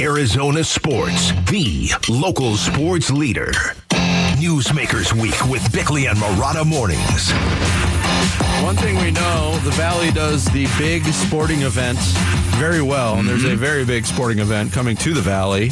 Arizona Sports, the local sports leader. Newsmakers Week with Bickley and Marotta Mornings. One thing we know, the Valley does the big sporting events very well, and there's a mm-hmm. very big sporting event coming to the Valley.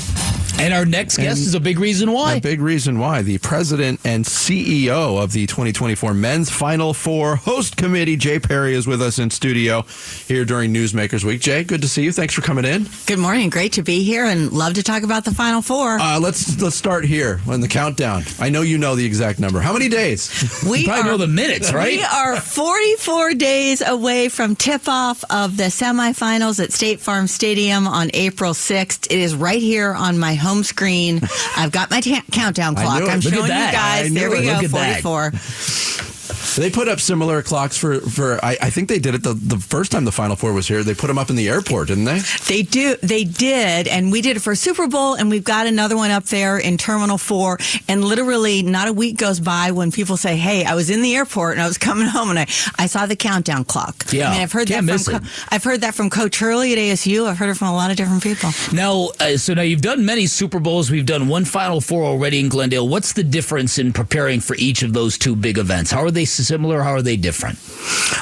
And our next guest And is a big reason why. A big reason why the president and CEO of the 2024 Men's Final Four Host Committee, Jay Parry, is with us in studio here during Newsmakers Week. Jay, good to see you. Thanks for coming in. Good morning. Great to be here and love to talk about the Final Four. Uh, let's let's start here on the countdown. I know you know the exact number. How many days? we probably know the minutes, right? We are 44 days away from tip off of the semifinals at State Farm Stadium on April 6th. It is right here on my home screen. I've got my ta- countdown clock. I'm Look showing you guys. There we it. go, Look at that. 44. They put up similar clocks for for. I, I think they did it the, the first time the Final Four was here. They put them up in the airport, didn't they? They do. They did, and we did it for Super Bowl, and we've got another one up there in Terminal Four. And literally, not a week goes by when people say, "Hey, I was in the airport and I was coming home, and I, I saw the countdown clock." Yeah. I mean, I've heard Can't that from it. Co- I've heard that from Coach Hurley at ASU. I've heard it from a lot of different people. Now, uh, so now you've done many Super Bowls. We've done one Final Four already in Glendale. What's the difference in preparing for each of those two big events? How are they similar? How are they different?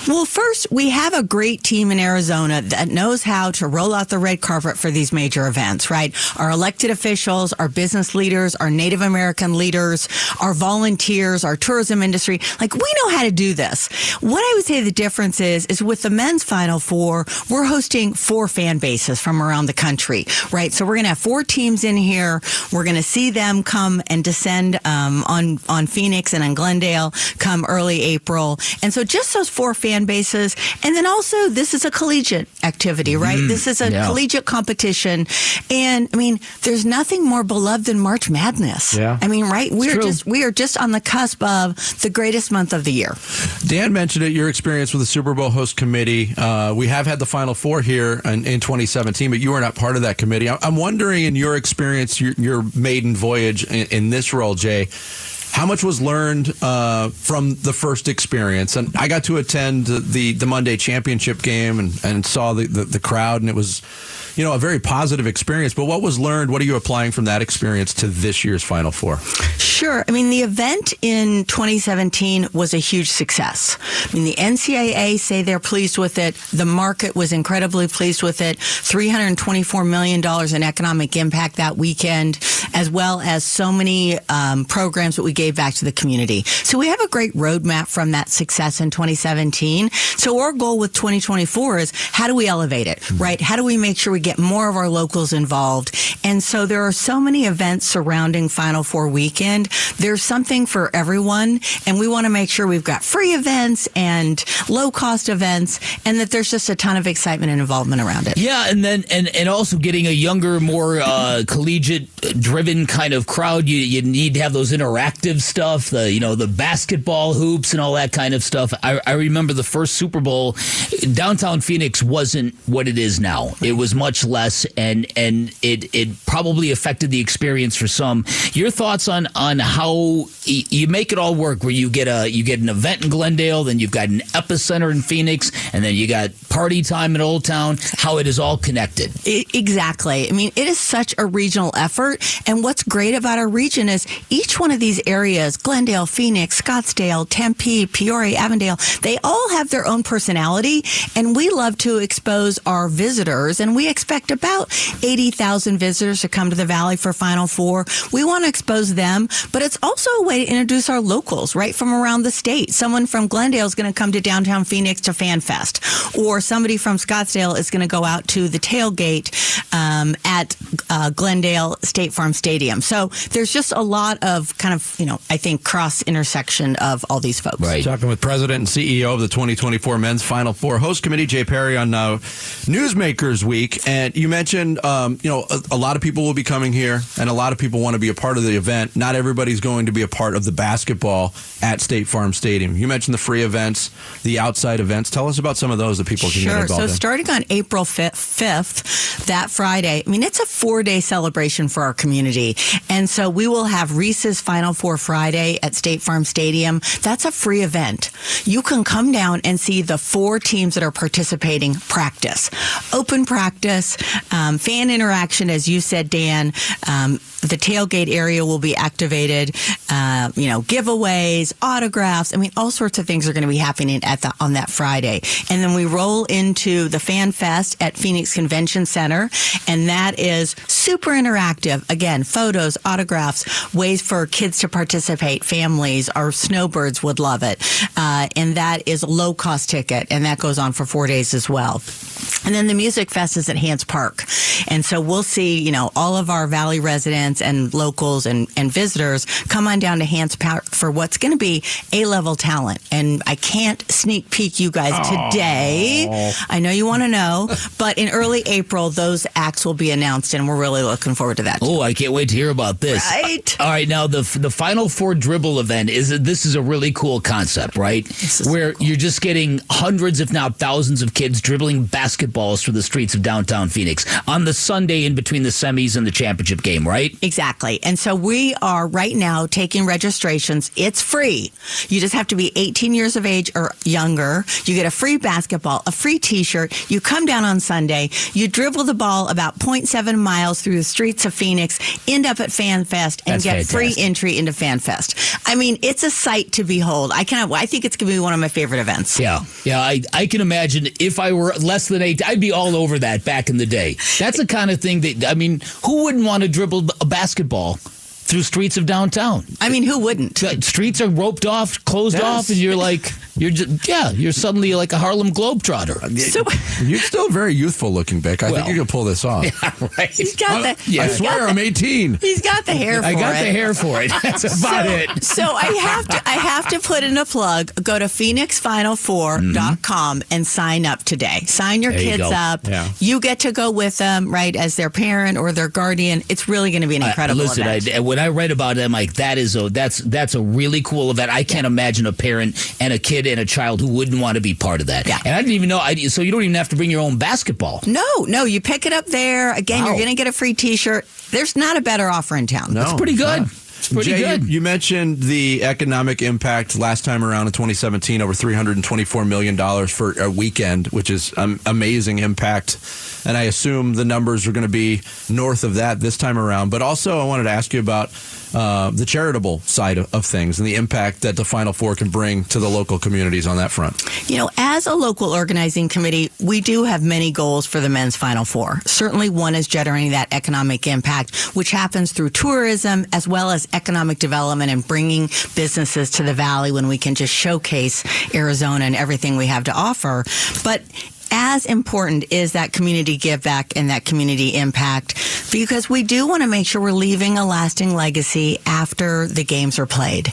Well, first, we have a great team in Arizona that knows how to roll out the red carpet for these major events, right? Our elected officials, our business leaders, our Native American leaders, our volunteers, our tourism industry. Like, we know how to do this. What I would say the difference is, is with the men's Final Four, we're hosting four fan bases from around the country, right? So we're going to have four teams in here. We're going to see them come and descend um, on, on Phoenix and on Glendale come early April. And so just those four fan bases. And then also, this is a collegiate activity, right? This is a yeah. collegiate competition. And I mean, there's nothing more beloved than March Madness. Yeah. I mean, right? We're just, we are just on the cusp of the greatest month of the year. Dan mentioned it. Your experience with the Super Bowl host committee. Uh, we have had the Final Four here in, in 2017, but you were not part of that committee. I'm wondering, in your experience, your, your maiden voyage in, in this role, Jay. How much was learned uh, from the first experience? And I got to attend the the Monday championship game and, and saw the, the, the crowd, and it was, you know, a very positive experience. But what was learned? What are you applying from that experience to this year's Final Four? Sure. I mean, the event in 2017 was a huge success. I mean, the NCAA say they're pleased with it. The market was incredibly pleased with it. $324 million in economic impact that weekend, as well as so many um, programs that we gave back to the community. So we have a great roadmap from that success in 2017. So our goal with 2024 is how do we elevate it, right? How do we make sure we get more of our locals involved? And so there are so many events surrounding Final Four weekend. There's something for everyone, and we want to make sure we've got free events and low cost events, and that there's just a ton of excitement and involvement around it. Yeah, and then and and also getting a younger, more uh, collegiate driven kind of crowd. You you need to have those interactive stuff, the you know the basketball hoops and all that kind of stuff. I, I remember the first Super Bowl, downtown Phoenix wasn't what it is now. It was much less, and and it it probably affected the experience for some. Your thoughts on on how y- you make it all work? Where you get a you get an event in Glendale, then you've got an epicenter in Phoenix, and then you got party time in Old Town. How it is all connected. I- exactly. I mean, it is such a regional effort. And what's great about our region is each one of these areas Glendale, Phoenix, Scottsdale, Tempe, Peoria, Avondale they all have their own personality. And we love to expose our visitors. And we expect about 80,000 visitors to come to the Valley for Final Four. We want to expose them, but it's also a way to introduce our locals right from around the state. Someone from Glendale is going to come to downtown Phoenix to Fan Fest, or somebody from Scottsdale is going to go out to the tailgate um, at uh, Glendale State Farm Stadium. So there's just a lot of kind of, you know, I think cross intersection of all these folks. Right. Talking with President and CEO of the 2024 Men's Final Four Host Committee, Jay Parry, on uh, Newsmakers Week. And you mentioned, um, you know, a, a lot of people will be coming here, and a lot of people want to be a part of the event. Not everybody's going to be a part of the basketball at State Farm Stadium. You mentioned the free events, the outside events. Tell us about some of those that people can get involved So in. So, starting on April 5th, that Friday, I mean, it's a four day celebration for our community. And so we will have Reese's Final Four Friday at State Farm Stadium. That's a free event. You can come down and see the four teams that are participating practice. Open practice, um, fan interaction, as you said, Dan, um, the tailgate area will be activated. Uh, you know, giveaways, autographs. I mean, all sorts of things are going to be happening at the on that Friday, and then we roll into the Fan Fest at Phoenix Convention Center, and that is super interactive. Again, photos, autographs, ways for kids to participate. Families, our snowbirds would love it, uh, and that is a low cost ticket, and that goes on for four days as well. And then the Music Fest is at Hance Park. And so we'll see, you know, all of our Valley residents and locals and, and visitors come on down to Hance Park for what's going to be A level talent. And I can't sneak peek you guys today. I know you want to know, but in early April, those acts will be announced, and we're really looking forward to that. Oh, I can't wait to hear about this. Right. Uh, all right, now the the Final Four dribble event is this is a really cool concept, right? Where so cool. you're just getting hundreds, if not thousands, of kids dribbling basketballs through the streets of downtown Phoenix on the Sunday in between the semis and the championship game, right? Exactly. And so we are right now taking registrations. It's free. You just have to be 18 years of age or younger. You get a free basketball, a free t shirt. You come down on Sunday. You dribble the ball about 0.7 miles through the streets of Phoenix, end up at FanFest, and That's get free entry into FanFest. I mean, it's a sight to behold. I cannot, I think it's going to be one of my favorite events. Yeah, yeah. I, I can imagine if I were less than eight, I'd be all over that back in the day. That's the kind of thing that I mean, who wouldn't want to dribble a basketball through streets of downtown? I mean, who wouldn't? The streets are roped off, closed Yes. off, and you're like, you're just, yeah, you're suddenly like a Harlem Globetrotter. Uh, so, You're still very youthful looking, Bick. I Well. think you can pull this off. right? he's got the, yeah. I he's swear got I'm the, 18. he's got the hair for it. I got it. the hair for it. That's about so, it. So I have to I have to put in a plug. Go to phoenixfinal4.com mm-hmm. and sign up today. Sign your There kids go. up. Yeah. You get to go with them, right, as their parent or their guardian. It's really going to be an I- incredible listen, event. I, when I read about it, I'm like, that is a that's that's a really cool event. I can't imagine a parent and a kid and a child who wouldn't want to be part of that. Yeah. And I didn't even know. I, so you don't even have to bring your own basketball. no, no, you pick it up there. Again, you're going to get a free T-shirt. There's not a better offer in town. No, That's pretty good. not. It's pretty Jay, good. You, mentioned the economic impact last time around in 2017, over 324 million dollars for a weekend, which is um, amazing impact. And I assume the numbers are going to be north of that this time around. But also, I wanted to ask you about uh, the charitable side of, of things and the impact that the Final Four can bring to the local communities on that front. You know, as a local organizing committee, we do have many goals for the men's Final Four. Certainly, one is generating that economic impact, which happens through tourism as well as economic development and bringing businesses to the valley when we can just showcase Arizona and everything we have to offer. But as important is that community give back and that community impact because we do want to make sure we're leaving a lasting legacy after the games are played.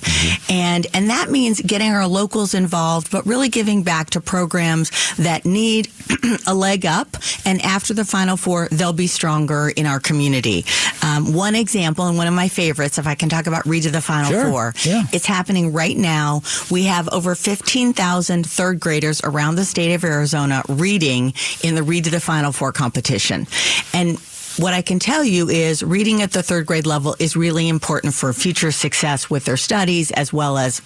And and that means getting our locals involved but really giving back to programs that need a leg up and after the final four they'll be stronger in our community. Um, one example and one of my favorites if I can talk about read of the final Sure. four. Yeah. It's happening right now. We have over 15,000 third graders around the state of Arizona reading in the Read to the Final Four competition. And what I can tell you is reading at the third grade level is really important for future success with their studies as well as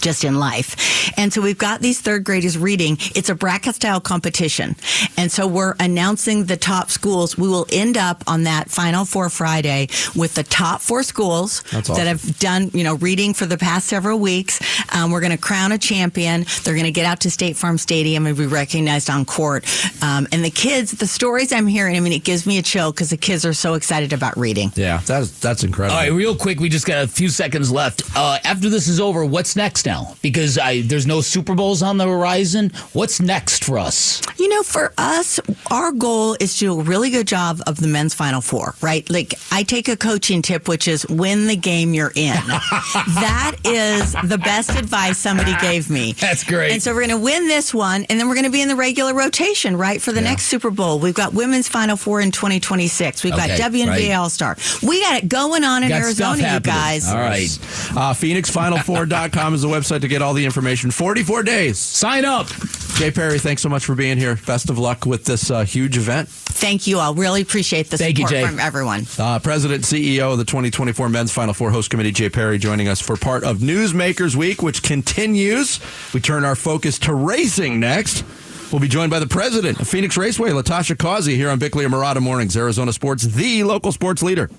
just in life. And so we've got these third graders reading. It's a bracket style competition. And so we're announcing the top schools. We will end up on that final four Friday with the top four schools That's that have done, you know, reading for the past several weeks. Um, we're going to crown a champion. They're going to get out to State Farm Stadium and be recognized on court. Um, and the kids, the stories I'm hearing, I mean, it gives me a chill because the kids are so excited about reading. Yeah, that's that's incredible. All right, real quick, we just got a few seconds left. Uh, after this is over, what's next now? Because I, there's no Super Bowls on the horizon. What's next for us? You know, for us, our goal is to do a really good job of the men's final four, right? Like, I take a coaching tip, which is win the game you're in. that is the best advice somebody gave me. That's great. And so we're going to win this one, and then we're going to be in the regular rotation, right, for the next Super Bowl. We've got women's final four in 2026. We've Okay, got WNBA right. All Star. We got it going on in Arizona, you guys. All right, Uh, PhoenixFinal4.com is the website to get all the information. 44 days. sign up. Jay Parry, thanks so much for being here. Best of luck with this uh, huge event. Thank you all. Really appreciate the Thank you, support Jay. from everyone. Uh, President CEO of the 2024 Men's Final Four Host Committee, Jay Parry, joining us for part of Newsmakers Week, which continues. We turn our focus to racing next. We'll be joined by the president of Phoenix Raceway, Latasha Causey, here on Bickley and Marotta Mornings, Arizona Sports, the local sports leader.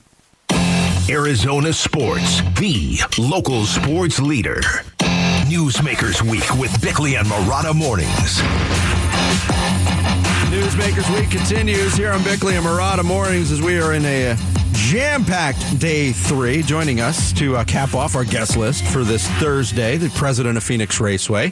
Arizona Sports, the local sports leader. Newsmakers Week with Bickley and Marotta Mornings. Newsmakers Week continues here on Bickley and Marotta Mornings as we are in a jam packed day three. Joining us to uh, cap off our guest list for this Thursday, the president of Phoenix Raceway.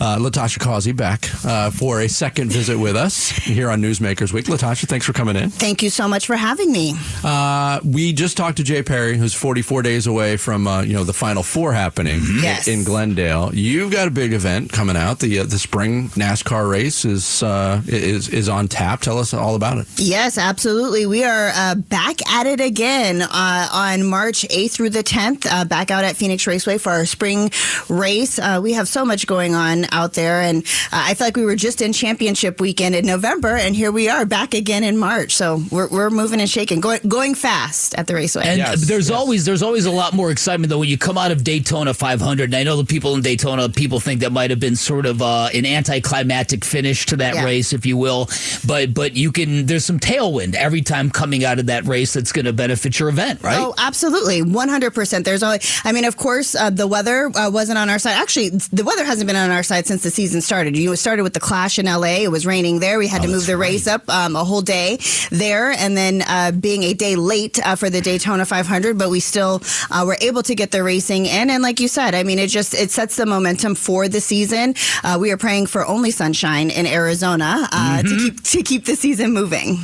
Uh, Latasha Causey back uh, for a second visit with us here on Newsmakers Week. Latasha, thanks for coming in. Thank you so much for having me. Uh, we just talked to Jay Parry, who's 44 days away from uh, you know the Final Four happening Yes. in Glendale. You've got a big event coming out. The uh, the spring NASCAR race is uh, is is on tap. Tell us all about it. Yes, absolutely. We are uh, back at it again uh, on March 8th through the 10th, uh, back out at Phoenix Raceway for our spring race. Uh, we have so much going on out there, and uh, I feel like we were just in championship weekend in November, and here we are back again in March. So we're, we're moving and shaking, going going fast at the raceway. And Yes, there's yes. always there's always a lot more excitement though when you come out of Daytona 500. And I know the people in Daytona, people think that might have been sort of uh, an anticlimactic finish to that Yeah. race, if you will. But but you can there's some tailwind every time coming out of that race that's going to benefit your event, right? Oh, absolutely, one hundred percent. There's always. I mean, of course, uh, the weather uh, wasn't on our side. Actually, the weather hasn't been on our side since the season started. You know, it started with the clash in LA. It was raining there. We had to move the race up um, a whole day there, and then uh, being a day late uh, for the Daytona 500, but we still uh, were able to get the racing in. And like you said, I mean, it just it sets the momentum for the season. Uh, we are praying for only sunshine in Arizona uh, to keep to keep the season moving.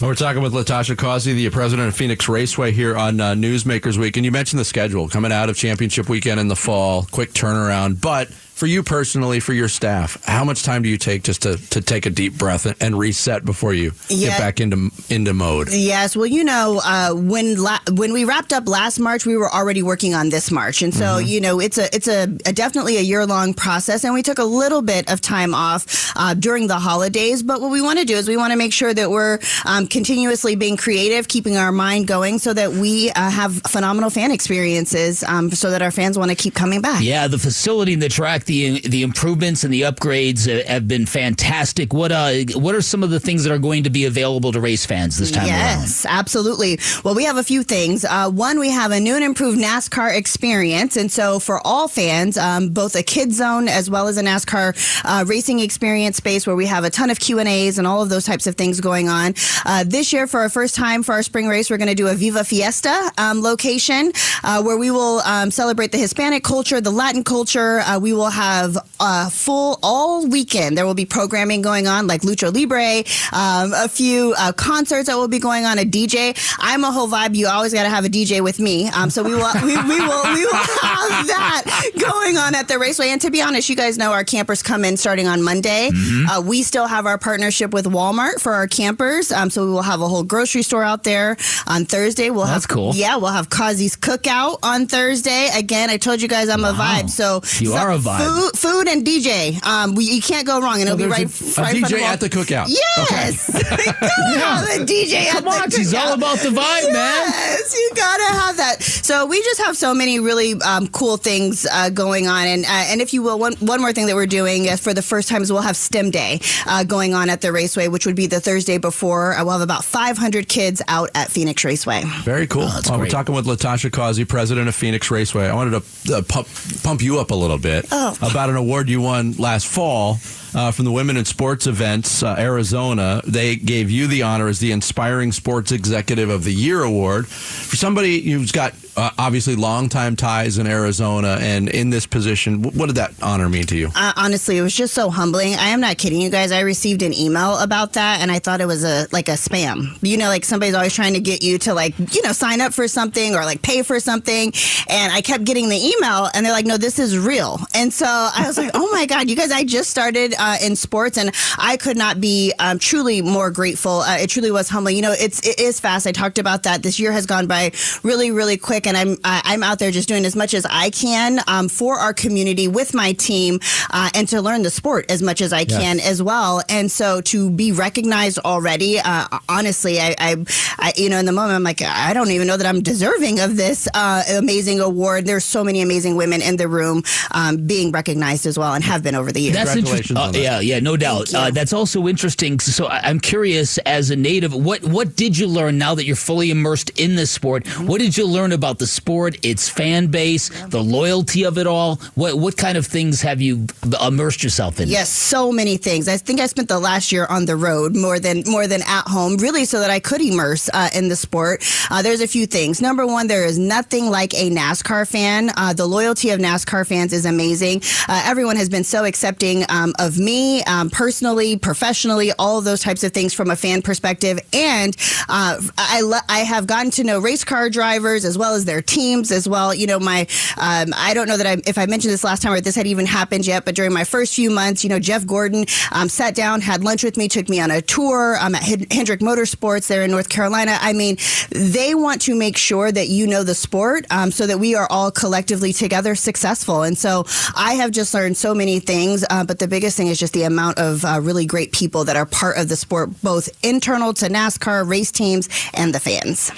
Well, we're talking with Latasha Causey, the president of Phoenix Raceway, here on uh, Newsmakers Week. And you mentioned the schedule coming out of championship weekend in the fall, quick turnaround. But for you personally, for your staff, how much time do you take just to, to take a deep breath and, and reset before you Yeah. get back into into mode? Yes, well, you know, uh, when la- when we wrapped up last March, we were already working on this March, and so Mm-hmm. you know, it's a it's a, a definitely a year long process, and we took a little bit of time off uh, during the holidays. But what we want to do is we want to make sure that we're um, continuously being creative, keeping our mind going, so that we uh, have phenomenal fan experiences, um, so that our fans want to keep coming back. Yeah, the facility and the track, the the improvements and the upgrades have been fantastic. What uh, what are some of the things that are going to be available to race fans this time around? Yes, absolutely. Well, we have a few things. Uh, one, we have a new and improved NASCAR experience, and so for all fans, um, both a kid zone as well as a NASCAR uh, racing experience space where we have a ton of Q and A's and all of those types of things going on. Uh, this year, for our first time for our spring race, we're going to do a Viva Fiesta um, location uh, where we will um, celebrate the Hispanic culture, the Latin culture. Uh, we will have uh, full all weekend. There will be programming going on like Lucha Libre, um, a few uh, concerts that will be going on. A DJ. I'm a whole vibe. You always got to have a DJ with me. Um, so we will we, we will we will have that going on at the raceway. And to be honest, you guys know our campers come in starting on Monday. Uh, we still have our partnership with Walmart for our campers. Um, so we will have a whole grocery store out there on Thursday. We'll That's have cool. Yeah, we'll have Causey's cookout on Thursday. Again, I told you guys I'm a vibe. So You are a vibe. Food, food and DJ. Um, we, you can't go wrong, and it'll be right. a- a right in front DJ of at the cookout. Yes, we gotta have a DJ at Come the on, she's cookout. all about the vibe, man. Yes, you gotta have that. So we just have so many really um, cool things uh, going on, and uh, and if you will, one one more thing that we're doing uh, for the first time is we'll have STEM Day uh, going on at the raceway, which would be the Thursday before. Uh, we'll have about 500 kids out at Phoenix Raceway. Very cool. that's Well, we're talking with Latasha Causey, president of Phoenix Raceway. I wanted to uh, pump, pump you up a little bit Oh. About an award you won last fall uh, from the Women in Sports Events uh, Arizona. They gave you the honor as the Inspiring Sports Executive of the Year award for somebody who's got uh, obviously longtime ties in Arizona and in this position. What did that honor mean to you? Uh, honestly, it was just so humbling. I am not kidding you guys. I received an email about that, and I thought it was a like a spam. You know, like somebody's always trying to get you to like you know sign up for something or like pay for something. And I kept getting the email, and they're like, "No, this is real." And so I was like, "Oh my god, you guys! I just started uh, in sports, and I could not be um, truly more grateful. Uh, it truly was humbling. You know, it's it is fast. I talked about that. This year has gone by really, really quick, and I'm I, I'm out there just doing as much as I can um, for our community with my team, uh, and to learn the sport as much as I can as well. And so to be recognized already, uh, honestly, I, I, I, you know, in the moment, I'm like, I don't even know that I'm deserving of this uh, amazing award. There's so many amazing women in the room um, being recognized as well, and have been over the years. That's interesting. Uh, that. yeah, yeah, no doubt. Uh, that's also interesting. So I- I'm curious, as a native, what what did you learn now that you're fully immersed in this sport? What did you learn about the sport, its fan base, the loyalty of it all? What what kind of things have you immersed yourself in? Yes, so many things. I think I spent the last year on the road more than more than at home, really, so that I could immerse uh, in the sport. Uh, there's a few things. Number one, there is nothing like a NASCAR fan. Uh, the loyalty of NASCAR fans is amazing. Uh, everyone has been so accepting um, of me um, personally, professionally, all of those types of things from a fan perspective. And uh, I I have gotten to know race car drivers as well as their teams as well. You know, my um, I don't know that I if I mentioned this last time or this had even happened yet, but during my first few months, you know, Jeff Gordon um, sat down, had lunch with me, took me on a tour um, at Hendrick Motorsports there in North Carolina. I mean, they want to make sure that you know the sport um, so that we are all collectively together successful. And so I have just learned so many things, uh, but the biggest thing is just the amount of uh, really great people that are part of the sport, both internal to NASCAR, race teams, and the fans.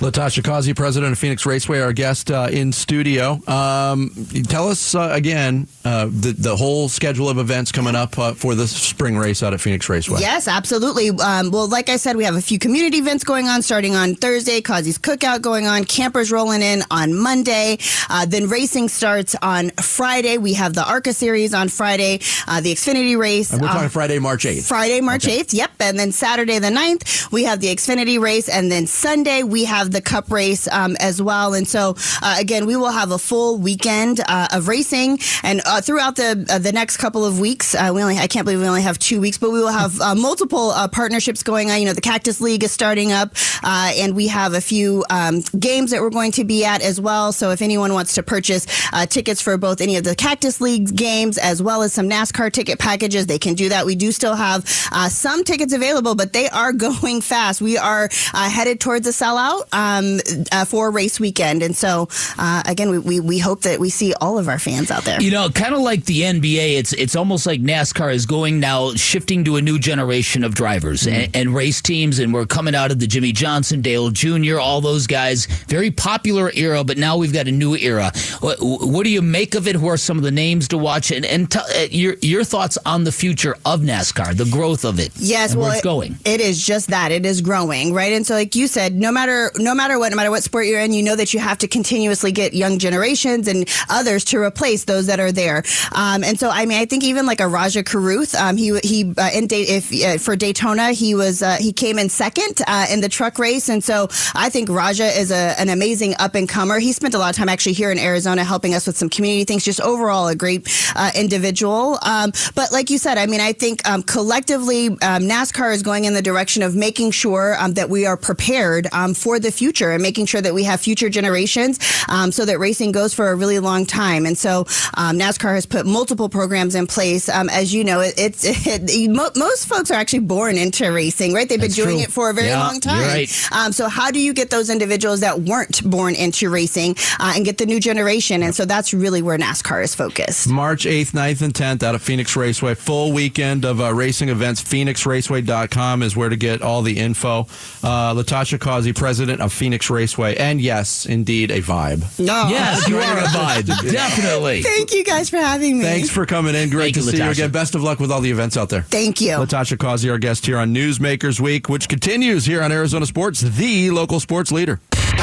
Latasha Causey, president of Phoenix Raceway, our guest uh, in studio. Um, tell us uh, again uh, the, the whole schedule of events coming up uh, for the spring race out at Phoenix Raceway. Yes, absolutely. Um, well, like I said, we have a few community events going on starting on Thursday. Causey's Cookout going on. Campers rolling in on Monday. Uh, then racing starts on Friday. We have the ARCA series on Friday, uh, the Xfinity race. And we're talking Friday, March 8th. Friday, March Okay. 8th. Yep. And then Saturday, the 9th, we have the Xfinity race. And then Sunday, we have the Cup race um, as well. And so, uh, again, we will have a full weekend uh, of racing. And uh, throughout the uh, the next couple of weeks, uh, we only I can't believe we only have two weeks, but we will have uh, multiple partnerships going on. You know, the Cactus League is starting up, and we have a few um, games that we're going to be at as well. So if anyone wants to purchase tickets for both any of the Cactus League games as well as some NASCAR ticket packages, they can do that. We do still have some tickets available, but they are going fast. We are headed towards a sellout um, for race weekend, and so uh, again, we, we we hope that we see all of our fans out there. You know, kind of like the NBA, it's it's almost like NASCAR is going now, shifting to a new generation of drivers and, and race teams, and we're coming out of the Jimmie Johnson, Dale Jr., all those guys, very popular era, but now we've got a new era. What, what do you make of it? Who are some of the names to watch, and and t- uh, your your thoughts on the future of NASCAR, the growth of it, Yes, well, where it's it- going. It is just that it is growing, right? And so, like you said, no matter no matter what, no matter what sport you're in, you know that you have to continuously get young generations and others to replace those that are there. Um, and so, I mean, I think even like a Rajah Caruth, um, he he uh, in Day, if uh, for Daytona, he was uh, he came in second uh, in the truck race, and so I think Rajah is a, an amazing up and comer. He spent a lot of time actually here in Arizona helping us with some community things. Just overall, a great uh, individual. Um, but like you said, I mean, I think um, collectively, um, NASCAR is going in the direction of making sure um, that we are prepared for the future and making sure that we have future generations um, so that racing goes for a really long time. And so um, NASCAR has put multiple programs in place. Um, as you know, it, it's it, mo- most folks are actually born into racing, right? They've been That's doing true. it for a very Yeah, long time. right. Um, so how do you get those individuals that weren't born into racing uh, and get the new generation? And so that's really where NASCAR is focused. March 8th, 9th, and 10th out of Phoenix Raceway. Full weekend of uh, racing events. PhoenixRaceway.com is where to get all the info. Uh, Latasha Causey, president of Phoenix Raceway. And yes, indeed, a vibe. No. Yes, you are a vibe, definitely. Thank you guys for having me. Thanks for coming in. Great Thank to you, see you Latasha. again. Best of luck with all the events out there. Thank you. Latasha Causey, our guest here on Newsmakers Week, which continues here on Arizona Sports, the local sports leader.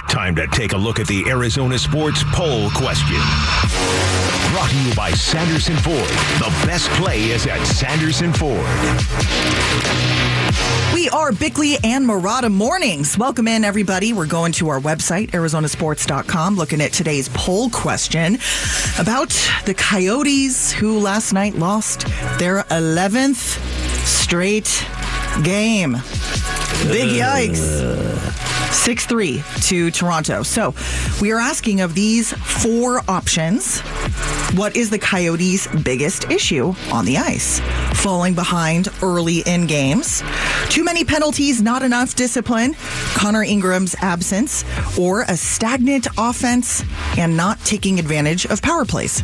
Time to take a look at the Arizona Sports Poll question. Brought to you by Sanderson Ford. The best play is at Sanderson Ford. We are Bickley and Marotta Mornings. Welcome in, everybody. We're going to our website, arizonasports.com, looking at today's poll question about the Coyotes who last night lost their 11th straight game. Big yikes. 6 3 to Toronto. So we are asking of these four options, what is the Coyotes' biggest issue on the ice? Falling behind early in games, too many penalties, not enough discipline, Connor Ingram's absence, or a stagnant offense and not taking advantage of power plays.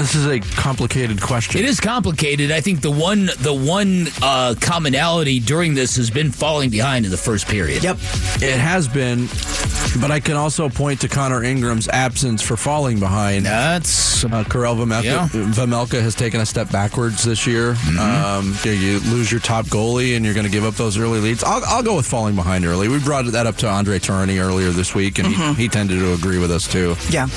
This is a complicated question. It is complicated. I think the one the one uh, commonality during this has been falling behind in the first period. Yep. It has been, but I can also point to Connor Ingram's absence for falling behind. That's Uh, Karel Vejmelka, Yeah. Vejmelka has taken a step backwards this year. Um, you, you lose your top goalie and you're going to give up those early leads. I'll, I'll go with falling behind early. We brought that up to Andre Tourigny earlier this week, and he, he tended to agree with us too. Yeah.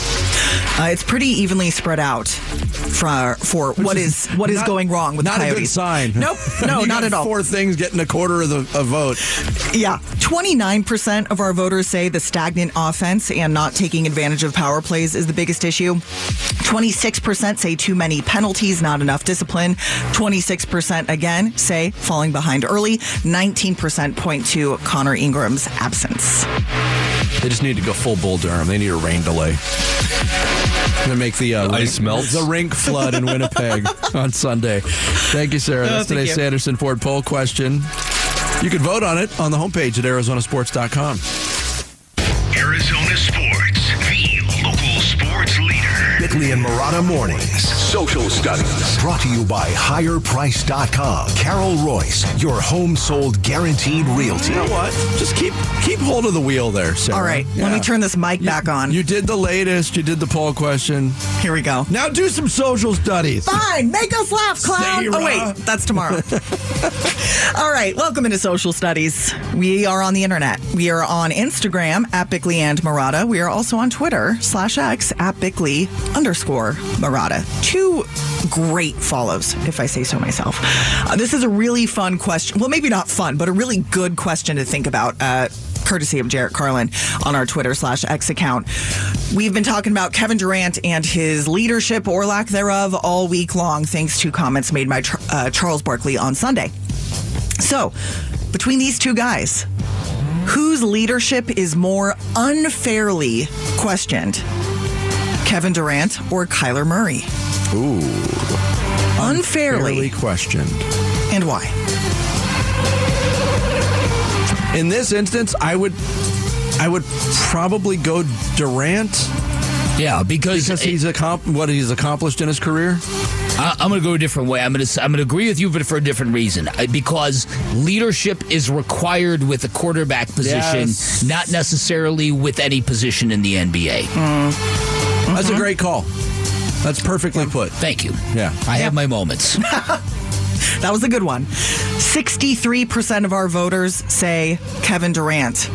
Uh, it's pretty evenly spread out for for what is what is Not- going wrong with not the a Coyotes. good sign. Nope. No, You not got at all. Four things getting a quarter of the a vote. Yeah. 29% of our voters say the stagnant offense and not taking advantage of power plays is the biggest issue. 26% say too many penalties, not enough discipline. 26% again say falling behind early. 19% point to Connor Ingram's absence. They just need to go full Bull Durham. They need a rain delay. To make the, uh, ice rink, melts. the rink flood in Winnipeg on Sunday. Thank you, Sarah. That's Oh, today's you. Sanderson Ford poll question. You can vote on it on the homepage at ArizonaSports.com. Arizona Sports, the local sports leader. Bickley and Marotta Mornings. Social Studies. Brought to you by HigherPrice.com. Carol Royce, your home sold guaranteed realty. You know what? Just keep keep hold of the wheel there, Sarah. All right. Let me turn this mic back on. You did the latest. You did the poll question. Here we go. Now do some social studies. Fine, make us laugh, clown. Sarah. Oh wait, that's tomorrow. All right, welcome into Social Studies. We are on the internet. We are on Instagram at Bickley and Marotta. We are also on Twitter slash X at Bickley underscore Marotta. Two great follows, if I say so myself. Uh, this is a really fun question. Well, maybe not fun, but a really good question to think about. Uh, courtesy of Jarrett Carlin on our Twitter slash X account. We've been talking about Kevin Durant and his leadership or lack thereof all week long, thanks to comments made by uh, Charles Barkley on Sunday. So, between these two guys, whose leadership is more unfairly questioned? Kevin Durant or Kyler Murray? Ooh. Unfairly. Fairly questioned. And why? In this instance, I would I would probably go Durant yeah because, because he's accom- what he's accomplished in his career. I, I'm going to go a different way. I'm going to I'm going to agree with you, but for a different reason. I- Because leadership is required with a quarterback position, Yes. not necessarily with any position in the NBA. That's a great call. That's perfectly put. Thank you. Yeah. I have my moments. That was a good one. 63% of our voters say Kevin Durant.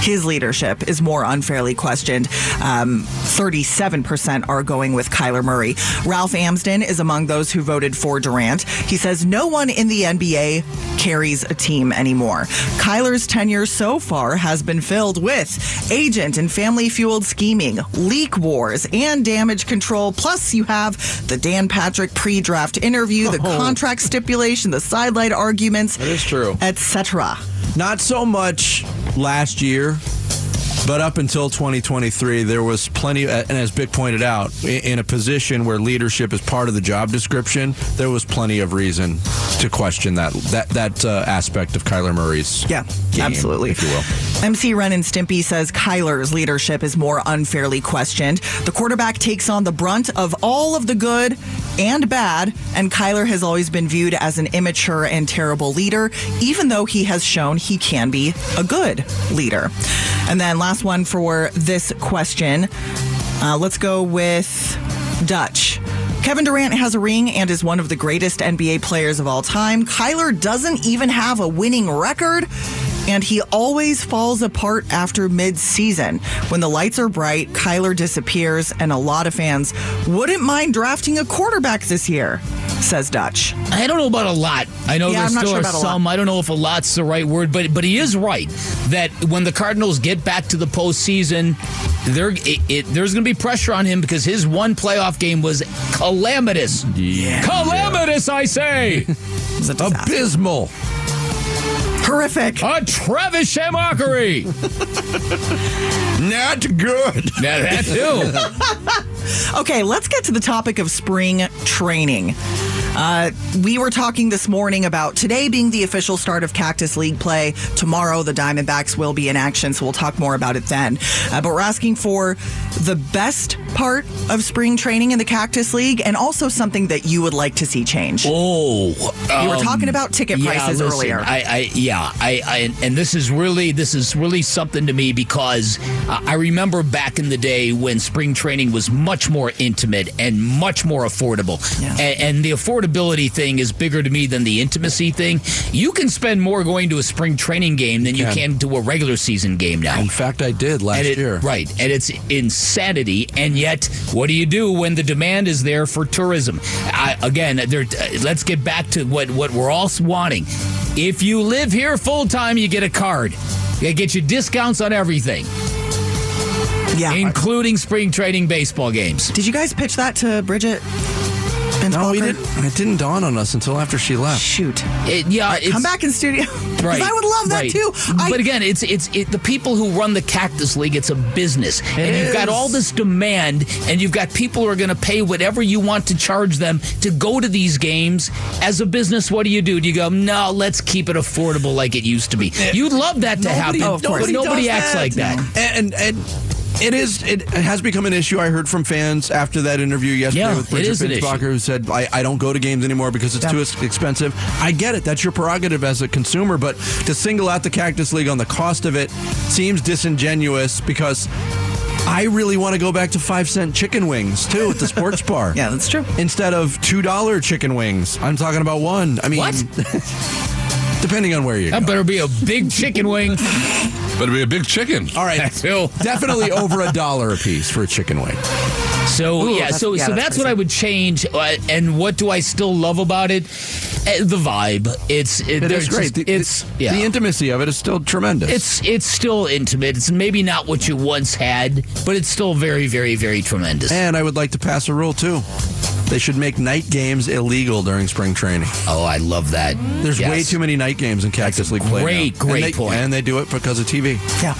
His leadership is more unfairly questioned. Um, 37% are going with Kyler Murray. Ralph Amsden is among those who voted for Durant. He says no one in the NBA carries a team anymore. Kyler's tenure so far has been filled with agent and family fueled scheming, leak wars, and damage control. Plus, you have the Dan Patrick pre draft interview, the contract stipulation, the sidelight arguments, That is true. etc. Not so much last year, but up until 2023, there was plenty. And as Bick pointed out, in a position where leadership is part of the job description, there was plenty of reason to question that that that uh, aspect of Kyler Murray's. Yeah, game, absolutely. if you will. MC Ren and Stimpy says Kyler's leadership is more unfairly questioned. The quarterback takes on the brunt of all of the good and bad, and Kyler has always been viewed as an immature and terrible leader, even though he has shown he can be a good leader. And then last one for this question. Uh, let's go with Dutch. Kevin Durant has a ring and is one of the greatest NBA players of all time. Kyler doesn't even have a winning record, and he always falls apart after mid-season. When the lights are bright, Kyler disappears, and a lot of fans wouldn't mind drafting a quarterback this year, says Dutch. I don't know about a lot. I know Yeah, there still sure are about a lot. some. I don't know if a lot's the right word, but but he is right that when the Cardinals get back to the postseason, there it, it, there's going to be pressure on him because his one playoff game was calamitous. Yeah. Calamitous, I say. It was a. Abysmal. Horrific. a Travis mockery. Not good. Yeah, that too. Okay, let's get to the topic of spring training. Uh, we were talking this morning about today being the official start of Cactus League play. Tomorrow, the Diamondbacks will be in action, so we'll talk more about it then. Uh, but we're asking for the best part of spring training in the Cactus League and also something that you would like to see change. Oh, we were um, talking about ticket yeah, prices listen, earlier. I, I yeah, I, I, and this is really this is really something to me because uh, I remember back in the day when spring training was much more intimate and much more affordable, Yeah. and, and the affordability thing is bigger to me than the intimacy thing. You can spend more going to a spring training game than you can. can to a regular season game now. In fact, I did last And it- year. Right. And it's insanity. And yet, what do you do when the demand is there for tourism? I, again, there, let's get back to what, what we're all wanting. If you live here full time, you get a card. They get you discounts on everything, yeah. including spring training baseball games. Did you guys pitch that to Bridget? No, we didn't. It didn't dawn on us until after she left. Shoot. It, yeah, it's, Come back in studio. Right. I would love that right. too. I, but again, it's it's it, the people who run the Cactus League. It's a business, and you've got all this demand, and you've got people who are going to pay whatever you want to charge them to go to these games. As a business, what do you do? Do you go, no, let's keep it affordable like it used to be? You'd love that to happen, Oh, of course. but nobody does acts like that. And, and and it is. It has become an issue. I heard from fans after that interview yesterday Yeah, with Richard Bridget is an Binsbacher, issue. who said, I, "I don't go to games anymore because it's Yeah. too expensive." I get it. That's your prerogative as a consumer, but to single out the Cactus League on the cost of it seems disingenuous because. I really want to go back to five cent chicken wings too at the sports bar. Yeah, that's true. Instead of two dollar chicken wings, I'm talking about one. I mean, What? depending on where you go. That better be a big chicken wing. Better be a big chicken. All right, So- definitely over a dollar a piece for a chicken wing. So yeah, that's- so yeah, so that's that's, what. I would change. Uh, and what do I still love about it? Uh, the vibe. It's it, It there's is great. just- The- it's the, yeah. the intimacy of it is still tremendous. It's it's still intimate. It's maybe not what you once had, but it's still very, very, very tremendous. and I would like to pass a rule too. They should make night games illegal during spring training. oh, I love that. There's Yes. way too many night games in Cactus League play. great, now. great and they, point. And they do it because of TV. Yeah.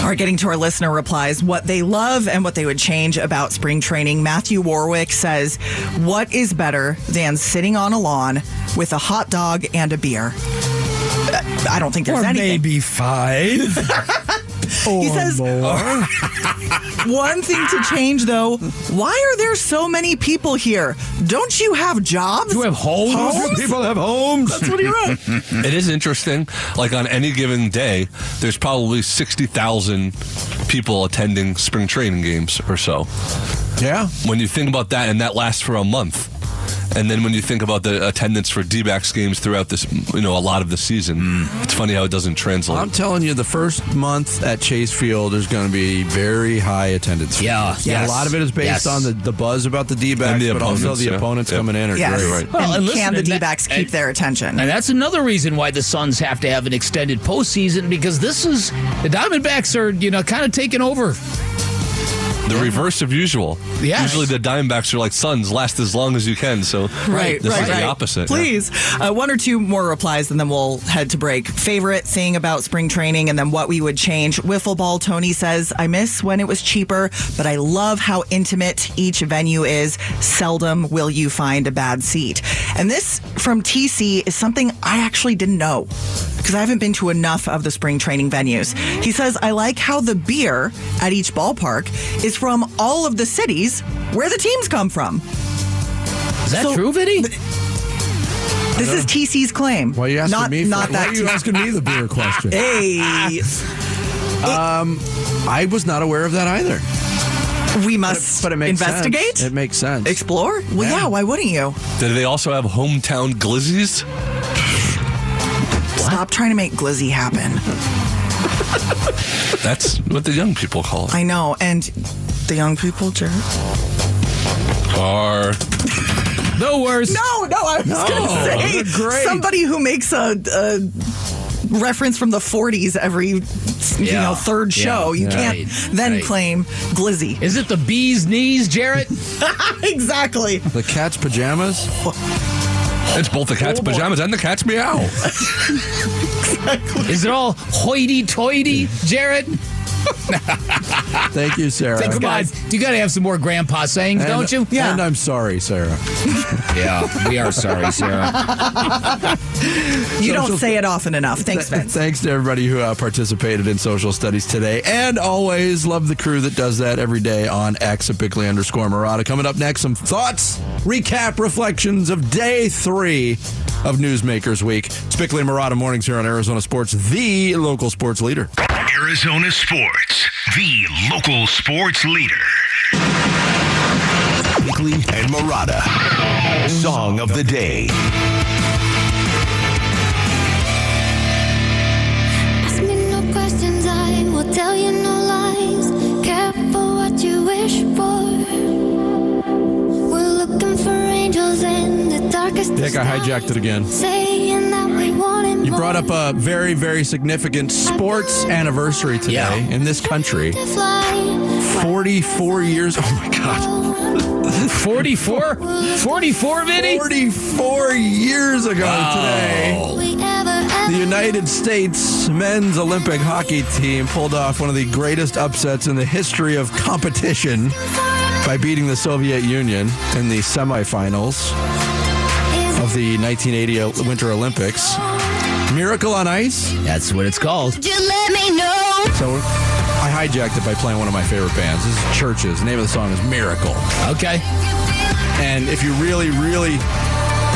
All right, getting to our listener replies, what they love and what they would change about spring training. Matthew Warwick says, What is better than sitting on a lawn with a hot dog and a beer? Uh, I don't think there's anything. Maybe five. he says, One thing to change though, why are there so many people here? Don't you have jobs? You have homes. People have homes. That's what he wrote. It is interesting. Like on any given day, there's probably 60,000 people attending spring training games or so. yeah. When you think about that, and that lasts for a month. And then when you think about the attendance for D-backs games throughout this, you know, a lot of the season, mm. it's funny how it doesn't translate. I'm telling you, the first month at Chase Field, there's going to be very high attendance. Yeah, yeah. A lot of it is based yes. on the, the buzz about the D-backs, And the but also the yeah. opponents Yeah. coming in are Yes. very right. Well, and and listen, can the and D-backs keep and- their attention? And that's another reason why the Suns have to have an extended postseason because this is the Diamondbacks are you know kind of taking over. The reverse of usual. Yes. Usually the Diamondbacks are like Suns, last as long as you can. So Right, this right, is right. the opposite. Please, uh, one or two more replies, and then we'll head to break. Favorite thing about spring training, and then what we would change. Wiffle ball. Tony says, "I miss when it was cheaper, but I love how intimate each venue is. Seldom will you find a bad seat." And this from TC is something I actually didn't know because I haven't been to enough of the spring training venues. He says, I like how the beer at each ballpark is from all of the cities where the teams come from. Is that So- true, Vinny? This is TC's claim. Why are you asking not, me? For, Not why that are you T- asking me the beer question? Hey, um, I was not aware of that either. we must But it makes investigate, Sense. It makes sense. explore. Well, yeah. Yeah. Why wouldn't you? Do they also have hometown glizzies? Stop trying to make glizzy happen. That's what the young people call it. I know, and the young people, Jared. Are No worse. No, no, I was going to oh, say they're great. somebody who makes a, a reference from the 40s every you Yeah. know third Yeah. show. You Yeah. can't Right. then Right. claim glizzy. Is it the bee's knees, Jarrett? exactly. the cat's pajamas. It's both the cat's pajamas and the cat's meow. exactly. Is it oh, er all hoity-toity, Jarrett? Thank you, Sarah. Come on, you got to have some more grandpa sayings, And- don't you? Yeah. And I'm sorry, Sarah. Yeah, we are sorry, Sarah. You don't Social- say it often enough. Thanks, Th- Vince. Thanks to everybody who uh, participated in social studies today. And always love the crew that does that every day on X at Bickley underscore Marotta. Coming up next, some thoughts, recap, reflections of day three of Newsmakers Week. It's Bickley and Murata mornings here on Arizona Sports, the local sports leader. Arizona Sports, the local sports leader. Bickley and Marotta. Song of the day. Ask me no questions, I will tell you no lies. Careful what you wish for. We're looking for angels in the darkest. of Nick, I hijacked it again. Brought up a very, very significant sports anniversary today Yeah. in this country. 44 years. Oh my God. 44? 44, Vinny? 44 years ago today. We ever, ever The United States men's Olympic hockey team pulled off one of the greatest upsets in the history of competition by beating the Soviet Union in the semifinals of the 1980 Winter Olympics. Miracle on Ice. That's what it's called. Just let me know. So I hijacked it by playing one of my favorite bands. This is CHVRCHES. The name of the song is Miracle. Okay. And if you really, really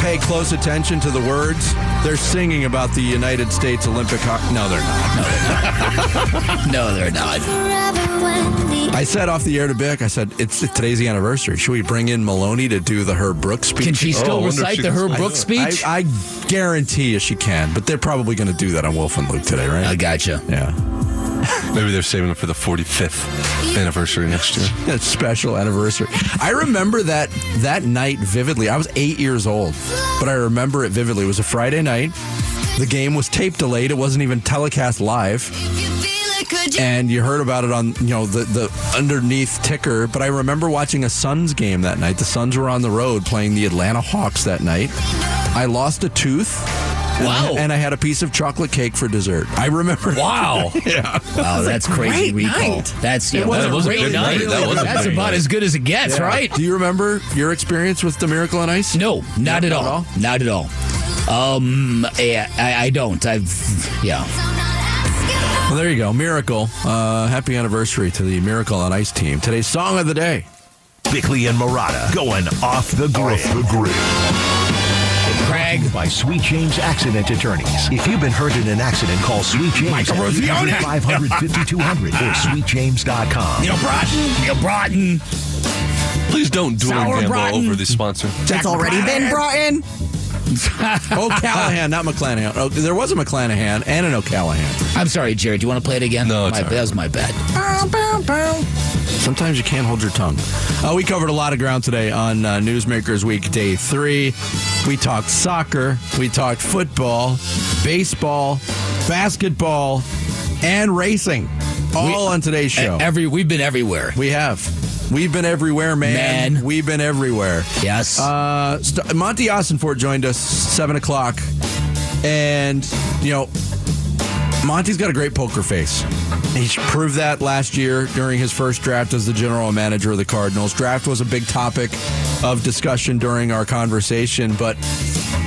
pay close attention to the words, they're singing about the United States Olympic hockey. No, they're not. No, they're not. Forever when the I said off the air to Bick, I said, it's today's the anniversary. Should we bring in Maloney to do the Herb Brooks speech? Can she Oh, still wonder if recite she the can Herb Brooks speech? I, I guarantee you she can, but they're probably going to do that on Wolf and Luke today, right? I gotcha. yeah. Maybe they're saving it for the 45th anniversary next year. That special anniversary. I remember that that night vividly. I was eight years old, but I remember it vividly. It was a Friday night. The game was tape delayed. It wasn't even telecast live. and you heard about it on you know the the underneath ticker. But I remember watching a Suns game that night. The Suns were on the road playing the Atlanta Hawks that night. I lost a tooth. And I- Wow. And I had a piece of chocolate cake for dessert. I remember. Wow. Yeah. Wow, that's crazy recall. night. That's yeah, It was a a great night. really That was That's about night. as good as it gets, right? Do you remember your experience with the Miracle on Ice? No, not at all. Not at all. Um, yeah, I, I don't. I've yeah. Well, there you go. Miracle. Uh, happy anniversary to the Miracle on Ice team. Today's song of the day. Bickley and Marotta going off the grid. the grid. Craig. By Sweet James Accident Attorneys. If you've been hurt in an accident, call Sweet James at 500 5200 or sweetjames.com. Neil Broughton. Neil Broughton. Please don't duel Sour and gamble Broughton. over the sponsor. It's already been brought in. Oh, O'Callahan, not McClanahan. Oh, there was a McClanahan and an O'Callahan. I'm sorry, Jared. Do you want to play it again? No, it's My- all right. that was my bad. Sometimes you can't hold your tongue. Uh, we covered a lot of ground today on uh, Newsmakers Week Day 3. We talked soccer, we talked football, baseball, basketball, and racing. All on today's show. Every we've been everywhere. we have. We've been everywhere, man. Man. We've been everywhere. Yes. Uh, St- Monty Ossenfort joined us seven o'clock, and you know, Monty's got a great poker face. He proved that last year during his first draft as the general manager of the Cardinals. Draft was a big topic of discussion during our conversation, but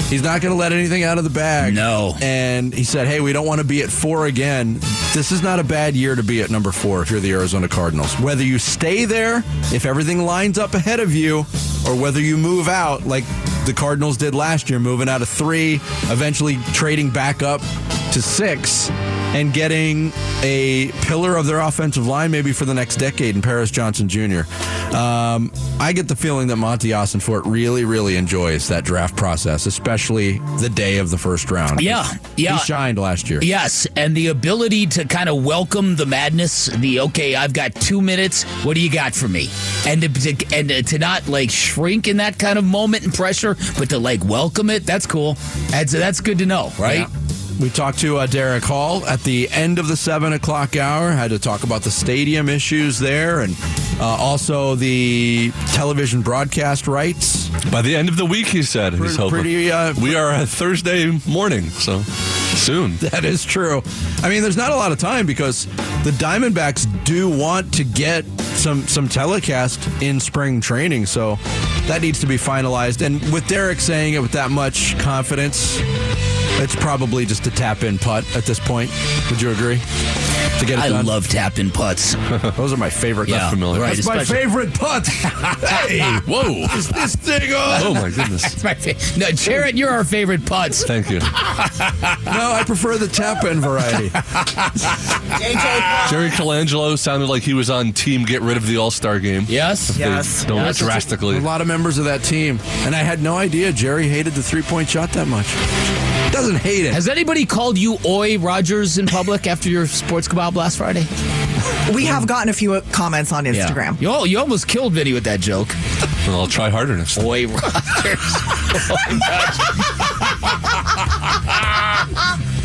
he's not going to let anything out of the bag. No. And he said, "Hey, we don't want to be at four again. This is not a bad year to be at number four if you're the Arizona Cardinals. Whether you stay there, if everything lines up ahead of you, or whether you move out like the Cardinals did last year, moving out of three, eventually trading back up to six." And getting a pillar of their offensive line, maybe for the next decade, in Paris Johnson Jr. Um, I get the feeling that Monty Ossenfort really, really enjoys that draft process, especially the day of the first round. Yeah, yeah. He shined last year. Yes, and the ability to kind of welcome the madness. The okay, I've got two minutes. What do you got for me? And to, to- and to not like shrink in that kind of moment and pressure, but to like welcome it. That's cool. That's that's good to know, right? Yeah. We talked to uh, Derek Hall at the end of the seven o'clock hour. Had to talk about the stadium issues there, and uh, also the television broadcast rights. By the end of the week, he said he's hoping. pretty, uh, we are a Thursday morning, so soon. That is true. I mean, there's not a lot of time because the Diamondbacks do want to get some some telecast in spring training, so that needs to be finalized. And with Derek saying it with that much confidence, it's probably just a tap in putt at this point. Would you agree? To get it I done. love tap in putts. Those are my favorite. Yeah, familiar. right. That's my especially- favorite putt. hey, Whoa! is this thing on? Oh my goodness! That's my fa- no, Jarrett, you're our favorite putts. Thank you, No, I prefer the tap in variety. Jerry Colangelo. Sounded like he was on team get rid of the All Star game. Yes. They Yes. Don't Yes. drastically. A lot of members of that team, and I had no idea Jerry hated the three point shot that much. Doesn't hate it. Has anybody called you Oi Rogers in public after your sports kebab last Friday? We have gotten a few uh, comments on Instagram. You, al- you almost killed Vinny with that joke. Well, I'll try harder next time. Oi Rogers.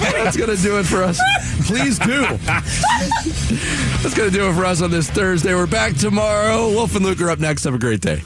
That's going to do it for us. Please do. That's going to do it for us on this Thursday. We're back tomorrow. Wolf and Luke are up next. Have a great day.